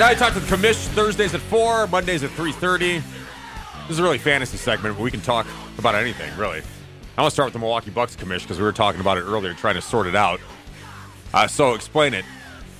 Now I talk to the commish Thursdays at four, Mondays at three thirty. This is a really fantasy segment where we can talk about anything, really. I want to start with the Milwaukee Bucks commish because we were talking about it earlier, trying to sort it out. Uh, so explain it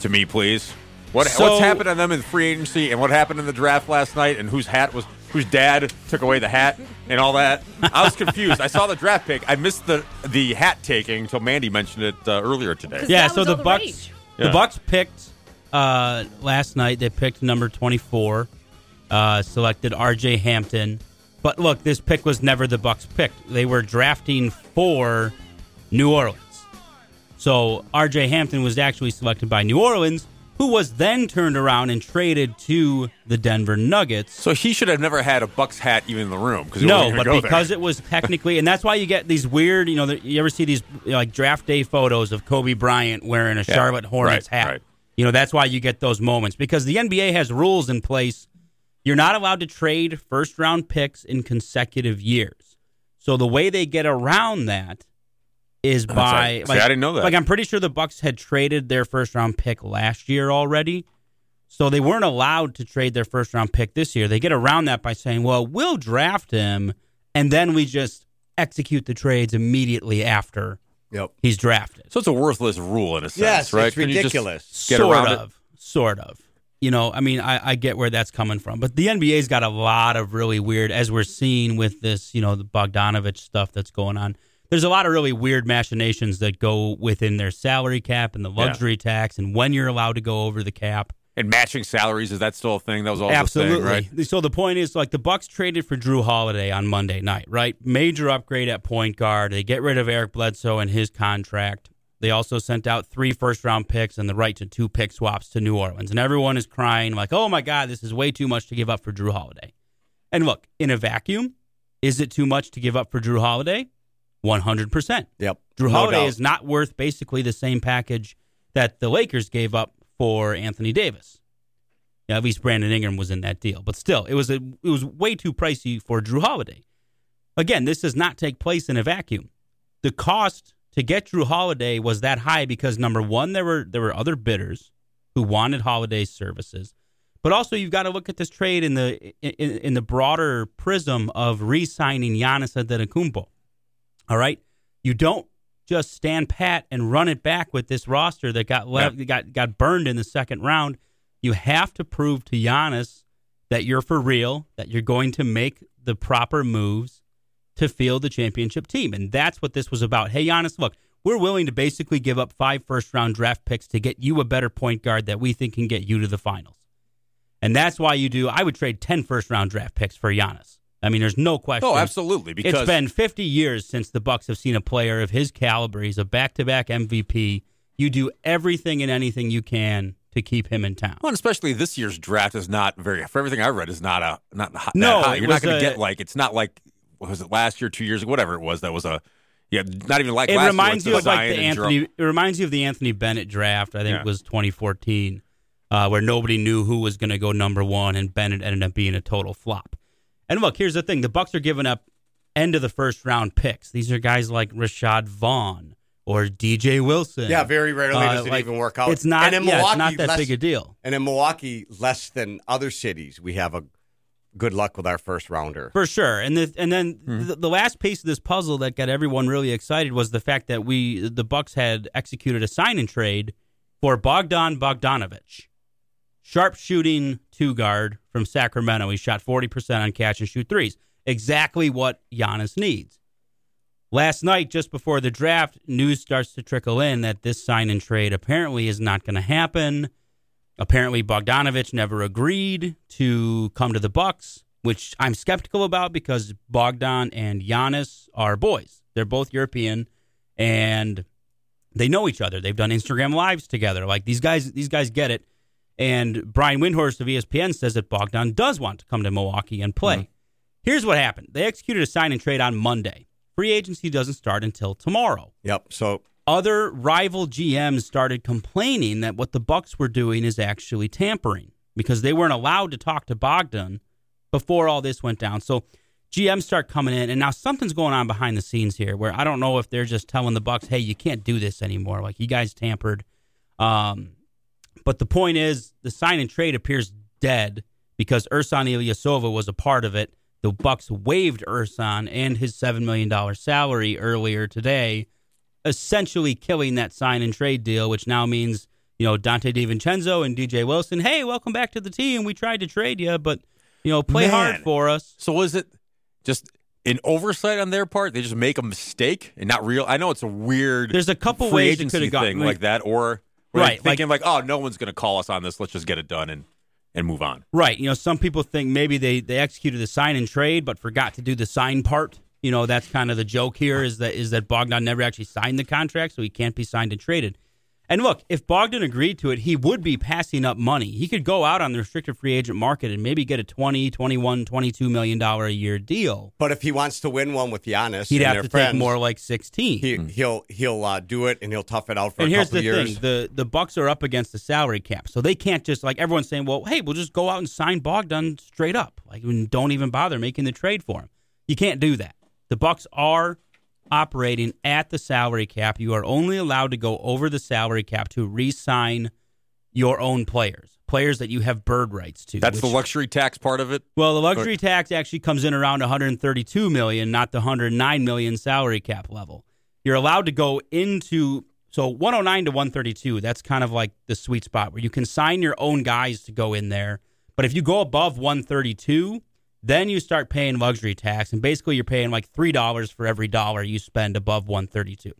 to me, please. What So- what's happened on them in free agency, and what happened in the draft last night, and whose hat was whose dad took away the hat and all that. I was confused. I saw the draft pick. I missed the the hat taking until Mandy mentioned it uh, earlier today. Yeah, so the all the Bucks rage. the Bucks picked uh, last night. They picked number twenty four, uh, selected R.J. Hampton. But look, this pick was never the Bucks pick. They were drafting for New Orleans. So R.J. Hampton was actually selected by New Orleans, who was then turned around and traded to the Denver Nuggets. So he should have never had a Bucks hat even in the room because No, but because it was technically, and that's why you get these weird, you know, you ever see these you know, like draft day photos of Kobe Bryant wearing a Charlotte Hornets right, hat? right. You know, that's why you get those moments because the NBA has rules in place. You're not allowed to trade first round picks in consecutive years. So the way they get around that is by right. See, I didn't know that. Like I'm pretty sure the Bucks had traded their first round pick last year already. So they weren't allowed to trade their first round pick this year. They get around that by saying, "Well, we'll draft him and then we just execute the trades immediately after Yep. he's drafted." So it's a worthless rule in a sense, Yes, right? it's Can you just ridiculous. Get sort around it. of, sort of. You know, I mean, I, I get where that's coming from, but the NBA's got a lot of really weird, as we're seeing with this, you know, the Bogdanovich stuff that's going on. There's a lot of really weird machinations that go within their salary cap and the luxury tax, and when you're allowed to go over the cap. And matching salaries is that still a thing? That was all Absolutely. thing, right? So the point is, like the Bucks traded for Jrue Holiday on Monday night, right? Major upgrade at point guard. They get rid of Eric Bledsoe and his contract. They also sent out three first round picks and the right to two pick swaps to New Orleans, and everyone is crying like, "Oh my God, this is way too much to give up for Jrue Holiday." And look, in a vacuum, is it too much to give up for Jrue Holiday? One hundred percent. Yep. Jrue No Holiday doubt. is not worth basically the same package that the Lakers gave up for Anthony Davis. Yeah, at least Brandon Ingram was in that deal, but still, it was a it was way too pricey for Jrue Holiday. Again, this does not take place in a vacuum. The cost to get Jrue Holiday was that high because number one, there were there were other bidders who wanted Holiday's services, but also you've got to look at this trade in the in, in the broader prism of re-signing Giannis Antetokounmpo. All right, you don't just stand pat and run it back with this roster that got left, got got burned in the second round. You have to prove to Giannis that you're for real, that you're going to make the proper moves to field the championship team, and that's what this was about. Hey, Giannis, look, we're willing to basically give up five first round draft picks to get you a better point guard that we think can get you to the finals. And that's why you do. I would trade 10 first round draft picks for Giannis. I mean, there's no question. Oh, absolutely. Because It's been 50 years since the Bucks have seen a player of his caliber. He's a back-to-back MVP. You do everything and anything you can to keep him in town. Well, and especially this year's draft is not very. For everything I've read, is not a not hot, No, high. You're not going to get like it's not like what was it last year, two years, ago, whatever it was. That was a yeah, not even like it last reminds year, you of like the Anthony. It reminds you of the Anthony Bennett draft. I think Yeah. it was 2014, uh, where nobody knew who was going to go number one, and Bennett ended up being a total flop. And look, here's the thing: the Bucks are giving up end of the first round picks. These are guys like Rashad Vaughn or DJ Wilson. Yeah, very rarely Uh, does it like, even work out. It's not. And in yeah, it's Milwaukee, not that less- big a deal. And in Milwaukee, less than other cities, we have a good luck with our first rounder. For sure, and the, and then Hmm. the, the last piece of this puzzle that got everyone really excited was the fact that we the Bucks had executed a sign and trade for Bogdan Bogdanovich, sharpshooting two guard from Sacramento. He shot forty percent on catch and shoot threes, exactly what Giannis needs. Last night, just before the draft, news starts to trickle in that this sign and trade apparently is not going to happen. Apparently, Bogdanovich never agreed to come to the Bucks, which I'm skeptical about because Bogdan and Giannis are boys. They're both European, and they know each other. They've done Instagram lives together. Like these guys, these guys get it. And Brian Windhorst of ESPN says that Bogdan does want to come to Milwaukee and play. Here's what happened: they executed a sign and trade on Monday. Free agency doesn't start until tomorrow Yep. So other rival GMs started complaining that what the Bucks were doing is actually tampering because they weren't allowed to talk to Bogdan before all this went down. So GMs start coming in, and now something's going on behind the scenes here where I don't know if they're just telling the Bucks, "Hey, you can't do this anymore. Like you guys tampered." Um, But the point is, the sign and trade appears dead because Ersan Ilyasova was a part of it. The Bucks waived Ersan and his seven million dollar salary earlier today, essentially killing that sign and trade deal, which now means you know Donte DiVincenzo and DJ Wilson. Hey, welcome back to the team. We tried to trade you, but you know play hard for us. So was it just an oversight on their part? They just make a mistake and not real. I know it's a weird. There's a couple ways it could have gone thing like that, or were Right, like- thinking like, oh, no one's going to call us on this. Let's just get it done and and move on. Right. You know, some people think maybe they, they executed the sign and trade, but forgot to do the sign part. You know, that's kind of the joke here is that is that Bogdan never actually signed the contract, so he can't be signed and traded. And look, if Bogdan agreed to it, he would be passing up money. He could go out on the restricted free agent market and maybe get a 20, 21, 22 million dollar a year deal. But if he wants to win one with Giannis, He'd and have their to friends, take more like 16. He, He'll he'll uh, do it and he'll tough it out for and a here's couple the years. thing: the the Bucks are up against the salary cap, so they can't just like everyone's saying. Well, hey, we'll just go out and sign Bogdan straight up. Like, don't even bother making the trade for him. You can't do that. The Bucks are operating at the salary cap. You are only allowed to go over the salary cap to re-sign your own players, players that you have bird rights to. That's the luxury tax part of it. well, the luxury tax actually comes in around 132 million, not the 109 million salary cap level. You're allowed to go into so 109 to 132. That's kind of like the sweet spot where you can sign your own guys to go in there. But if you go above 132, then you start paying luxury tax, and basically you're paying like three dollars for every dollar you spend above 132.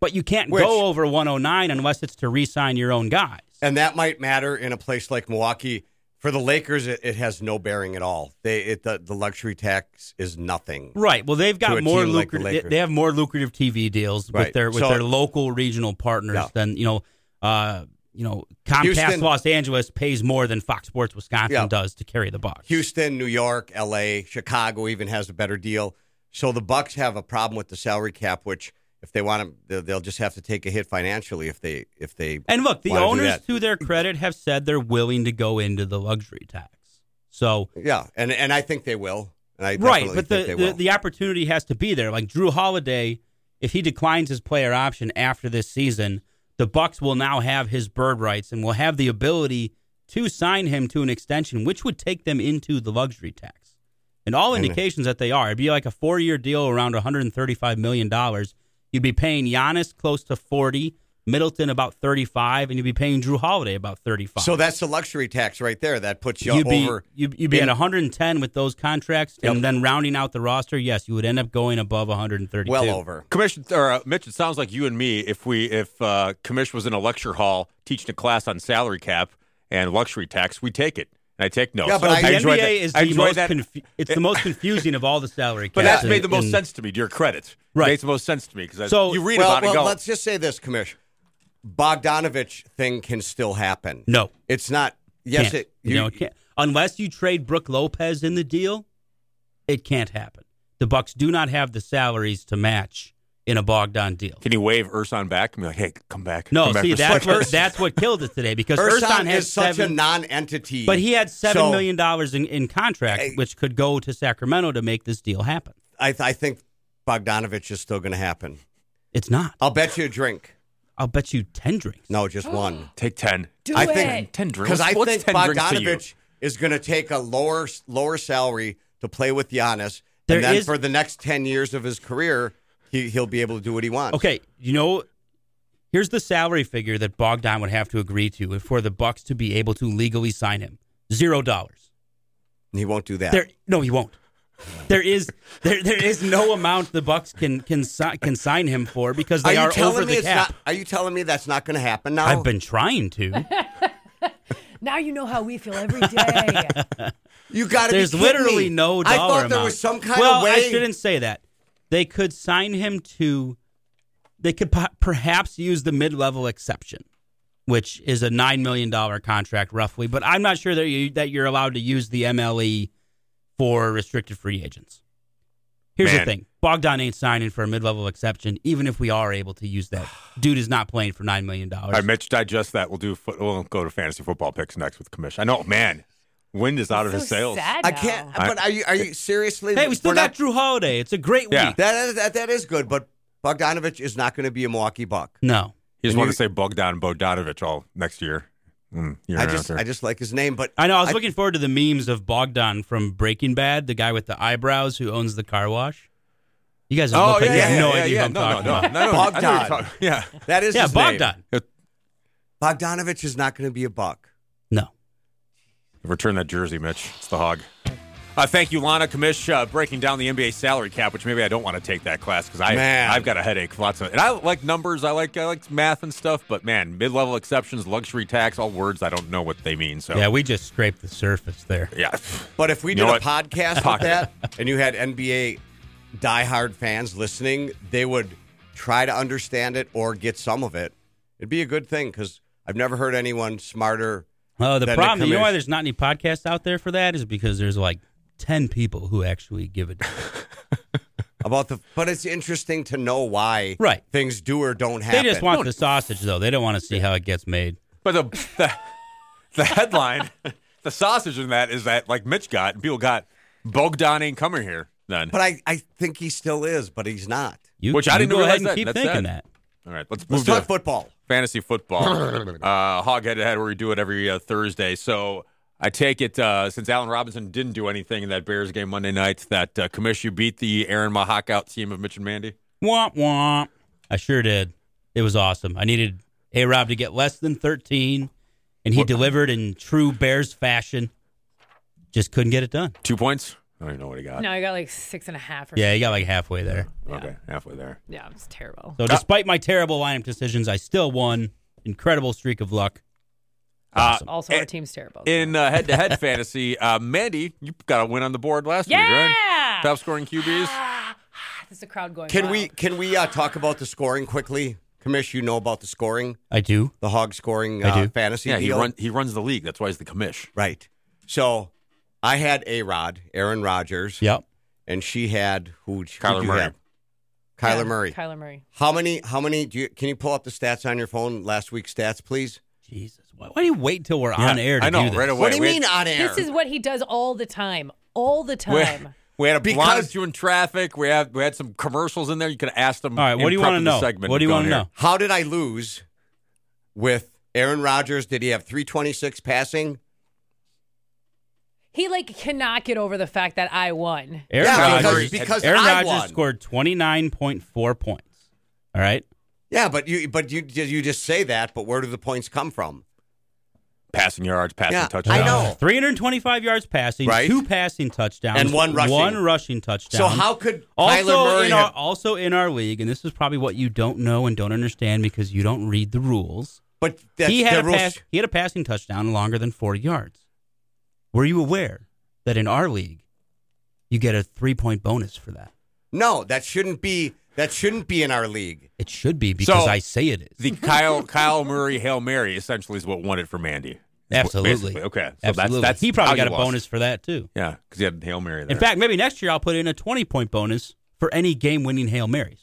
But you can't Which- go over 109 unless it's to re-sign your own guys. and that might matter in a place like Milwaukee. For the Lakers, it, it has no bearing at all. They it, the, the luxury tax is nothing. Right. Well, they've got more team like the lucrative. They have more lucrative TV deals with their with So- their local regional partners Yeah. than you know. Uh, you know, Comcast Houston- Los Angeles pays more than Fox Sports Wisconsin Yeah. does to carry the Bucks. Houston, New York, L.A., Chicago even has a better deal. So the Bucks have a problem with the salary cap, which if they want to, they'll- just have to take a hit financially if they if they. And look, the owners, to their credit, have said they're willing to go into the luxury tax. So Yeah, and and I think they will. And I right, but think the, the the opportunity has to be there. Like Jrue Holiday, if he declines his player option after this season, the Bucks will now have his bird rights and will have the ability to sign him to an extension, which would take them into the luxury tax. And all indications that they are. It'd be like a four year deal around 135 million dollars. You'd be paying Giannis close to 40, Middleton about 35, and you'd be paying Jrue Holiday about 35. so that's the luxury tax right there. That puts you you'd be over. you'd, you'd be in- at 110 with those contracts, Yep. and then rounding out the roster, yes, you would end up going above 132. well over. Commission or uh, Mitch, it sounds like you and me. If we if uh, Commish was in a lecture hall teaching a class on salary cap and luxury tax, we take it. I take notes. Yeah, but So I- the enjoyed NBA that. is the most confu- it's the most confusing of all the salary caps. But that's made the most in- sense to me. To your credit, Right. It makes the most sense to me because So- you read well, about it. well, let's just say this, Commish. Bogdanovich thing can still happen. No, It's not. Yes, can't. it. you know, it can't. unless you trade Brook Lopez in the deal, it can't happen. The Bucks do not have the salaries to match in a Bogdan deal. Can you wave Ersan back and be like, "Hey, come back"? No, come back see for that's six what that's what killed it today because Ersan, Ersan has is such seven, a non-entity. But he had seven So, million dollars in, in contract, Hey. which could go to Sacramento to make this deal happen. I, I think Bogdanovich is still going to happen. It's not. I'll bet you a drink. I'll bet you ten drinks. No, just one. Take ten. Do I it. think Ten drinks. because I What's think 10 drinks to? Bogdanovich is going to take a lower lower salary to play with Giannis, There and then is- for the next ten years of his career, he, he'll be able to do what he wants. Okay, you know, here's the salary figure that Bogdan would have to agree to for the Bucks to be able to legally sign him: zero dollars. he won't do that. There, no, he won't. There is there there is no amount the Bucks can can si- can sign him for because they are are, telling over me the it's cap. not? Are you telling me that's not going to happen now? I've been trying to. Now you know how we feel every day. you got to. There's be literally me. no dollar I dollar thought there was some kind well, of way. I shouldn't say that. They could sign him to. They could p- perhaps use the mid-level exception, which is a nine million dollar contract roughly. But I'm not sure that you that you're allowed to use the MLE for restricted free agents. Here's Man. the thing: Bogdan ain't signing for a mid-level exception, even if we are able to use that. Dude is not playing for nine million dollars. All right, Mitch, digest that. We'll do. Foot, we'll go to fantasy football picks next with Commission. I know, man. Wind is out of so his sails. I can't. But are you? Are you seriously? Hey, we still got not- Jrue Holiday. It's a great Yeah. week. That is that, that is good, but Bogdanovich is not going to be a Milwaukee Buck. No, He just And wanted to say Bogdan Bogdanovich all next year. Mm, you're I just answer. I just like his name, but I know. I was looking forward to the memes of Bogdan from Breaking Bad, the guy with the eyebrows who owns the car wash. You guys Oh look yeah, like you yeah, have no yeah, idea yeah. who I'm no, talking no, about. no, no, no, I know what you're Bogdan. talking- Yeah, that is Yeah, his name. Bogdan. Bogdanovich is not going to be a buck. No. return that jersey, Mitch. It's the hog. Uh, thank you, Lana Commish, uh, breaking down the NBA salary cap, which maybe I don't want to take that class because I Man. I've got a headache. Lots of, and I like numbers. I like I like math and stuff. But man, mid level exceptions, luxury tax, all words I don't know what they mean. So Yeah, we just scraped the surface there. yeah. But if we You did a what? podcast with that and you had NBA diehard fans listening, they would try to understand it or get some of it. It'd be a good thing because I've never heard anyone smarter. Oh, the problem, you know why there's not any podcasts out there for that is because there's like 10 people who actually give it. About the, but it's interesting to know why Right. things do or don't happen. They just want the sausage, though. They don't want to see how it gets made. But the the, the headline, the sausage in that is that like Mitch got and people got Bogdan ain't coming here then. But I, I think he still is, but he's not. You, Which I didn't go realize ahead and that. keep That's thinking sad. that. All right, let's Let's move talk to football. fantasy football. uh, hog head to head, where we do it every uh, Thursday. So I take it uh, since Allen Robinson didn't do anything in that Bears game Monday night, that uh, Commish beat the Aaron Mahawk out team of Mitch and Mandy. Womp womp. I sure did. It was awesome. I needed A Rob to get less than 13, and he What- delivered in true Bears fashion. Just couldn't get it done. Two points. I don't even know what he got. No, I got like six and a half. Or Yeah, he got like halfway there. Okay, halfway there. Yeah, it was terrible. So despite my terrible lineup decisions, I still won. Incredible streak of luck. Awesome. Also, our team's terrible. In uh, head-to-head fantasy, uh, Mandy, you got a win on the board last week, right? yeah, Top scoring QBs. There's a crowd going. Can wild. we can we uh, talk about the scoring quickly? Commish, you know about the scoring, I do. the hog scoring I uh, do. fantasy Yeah, he deal? run he runs the league. That's why he's the commish. Right. So I had A Rod, Aaron Rodgers, Yep. and she had who? who'd Kyler Murray. have? Kyler Yeah, Murray. Kyler Murray. How many? How many? Do you, can you pull up the stats on your phone? Last week's stats, please. Jesus. Why, why do you wait till we're on air to I know, do this? right away. What do you We mean had- on air? This is what he does all the time. All the We, time. we had a Because- blast you in traffic. We had we had some commercials in there. You could ask them. All right, what do you want to the know? Segment What do you want to know? How did I lose with Aaron Rodgers? Did he have 326 passing? He like cannot get over the fact that I won. Aaron Yeah, because- Rodgers, because Aaron I Rodgers won. scored 29.4 points. All right. Yeah, but you but you you just say that, but where do the points come from? Passing yards, passing Yeah, touchdowns. I know. 325 yards passing, Right. two passing touchdowns, And one rushing. One rushing touchdown. So how could also Kyler Murray in our, also in our league, and this is probably what you don't know and don't understand because you don't read the rules. But that's he had a rules. pass, he had a passing touchdown longer than 40 yards. Were you aware that in our league you get a three point bonus for that? No, that shouldn't be. That shouldn't be in our league. It should be because So, I say it is. The Kyle Kyle Murray Hail Mary essentially is what won it for Mandy. Absolutely. basically. Okay. So Absolutely. that's that's he probably got a lost. bonus for that too. Yeah, because he had Hail Mary there. In fact, maybe next year I'll put in a 20 point bonus for any game winning Hail Marys.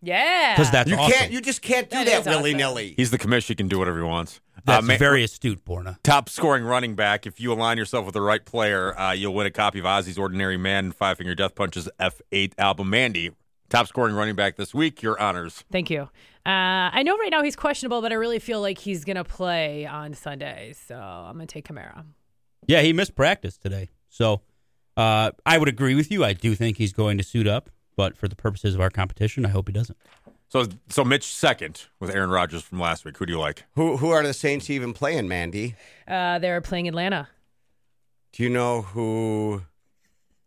Yeah. Because that's You awesome. can't. You just can't do That that, is awesome. willy nilly. he's the commish. He can do whatever he wants. That's Uh, Ma- very astute, Borna. top scoring running back. If you align yourself with the right player, uh, you'll win a copy of Ozzy's Ordinary Man and Five Finger Death Punch's F8 album. Mandy, top scoring running back this week. Your honors. Thank you. Uh, I know right now he's questionable, but I really feel like he's gonna play on Sunday, so I'm gonna take Kamara. Yeah, he missed practice today. So uh, I would agree with you. I do think he's going to suit up, but for the purposes of our competition, I hope he doesn't. So, so Mitch second with Aaron Rodgers from last week. Who do you like? Who who are the Saints even playing, Mandy? Uh, they're playing Atlanta. Do you know who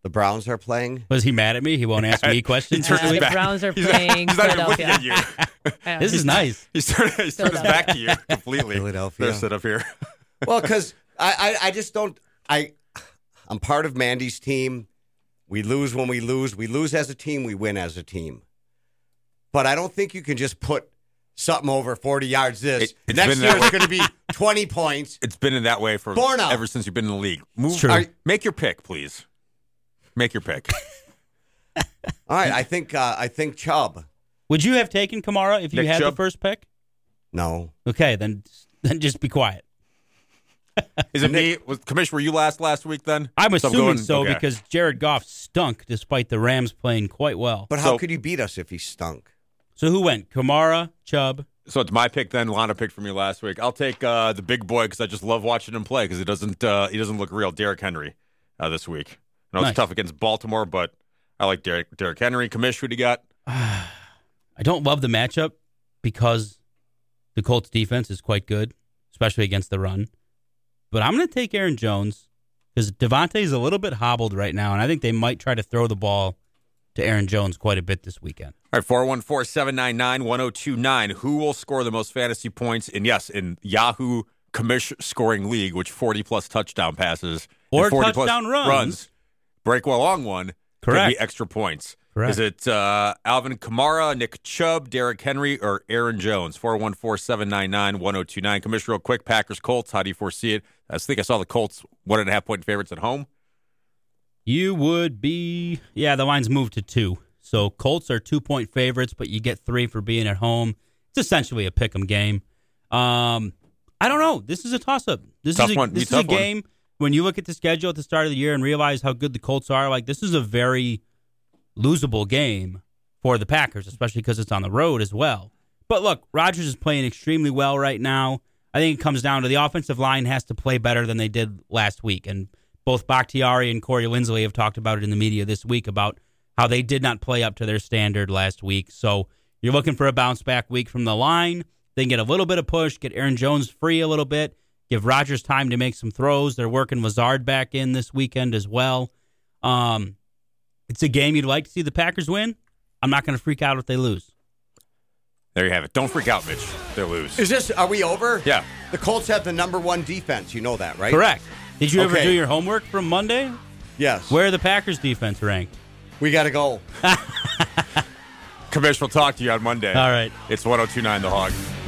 the Browns are playing? Was he mad at me? He won't ask me questions. Uh, the back. Browns are He's not- playing he's not even looking at you. This is nice. He's turned, he's turned his back to you completely. Philadelphia. There, sit up here. Well, because I, I I just don't. I I'm part of Mandy's team. We lose when we lose. We lose as a team. We win as a team. But I don't think you can just put something over 40 yards. This It- next year that it's going to be 20 points. It's been in that way for Borna. ever since you've been in the league. Move, true. Are- make your pick, please. Make your pick. All right, I think uh, I think Chubb. Would you have taken Kamara if you Nick had the first pick? No, Okay, then then just be quiet. Is it me? Was Commissioner? Were you last last week? Then I'm assuming going- so okay. because Jared Goff stunk despite the Rams playing quite well. but how So- could he beat us if he stunk? So who went? Kamara, Chubb. So it's my pick then. Lana picked for me last week. I'll take uh, the big boy because I just love watching him play because he doesn't uh, he doesn't look real. Derrick Henry uh, this week. I know Nice. it's tough against Baltimore, but I like Derek, Derrick Henry. Commish, who do you got? I don't love the matchup because the Colts defense is quite good, especially against the run. But I'm going to take Aaron Jones because Davante is a little bit hobbled right now, and I think they might try to throw the ball to Aaron Jones quite a bit this weekend. All right, 414 799 1029. Who will score the most fantasy points? And yes, in Yahoo Commish scoring league, which 40 plus touchdown passes Or and 40 plus touchdown runs. Break a long one. Could Correct. be extra points. Correct. Is it uh, Alvin Kamara, Nick Chubb, Derrick Henry, or Aaron Jones? 414 799 1029. Commissioner, real quick Packers Colts. How do you foresee it? I think I saw the Colts one and a half point favorites at home. You would be, yeah, the line's moved to two. So Colts are two point favorites, but you get three for being at home. It's essentially a pick 'em game. Um, I don't know. This is a toss up. This Tough is a, one. This is a tough one. When you look at the schedule at the start of the year and realize how good the Colts are. Like this is a very losable game for the Packers, especially because it's on the road as well. But look, Rodgers is playing extremely well right now. I think it comes down to the offensive line has to play better than they did last week. And both Bakhtiari and Corey Linsley have talked about it in the media this week about how they did not play up to their standard last week. So you're looking for a bounce back week from the line. Then get a little bit of push, get Aaron Jones free a little bit, give Rodgers time to make some throws. They're working Lazard back in this weekend as well. Um, it's a game you'd like to see the Packers win. I'm not going to freak out if they lose. There you have it. Don't freak out, Mitch. They lose. Is this? Are we over? Yeah. The Colts have the number one defense. You know that, right? Correct. Did you ever do your homework from Monday? Yes. Where are the Packers defense ranked? we got to go. Commish, we'll talk to you on Monday. All right. It's 1029 The Hog.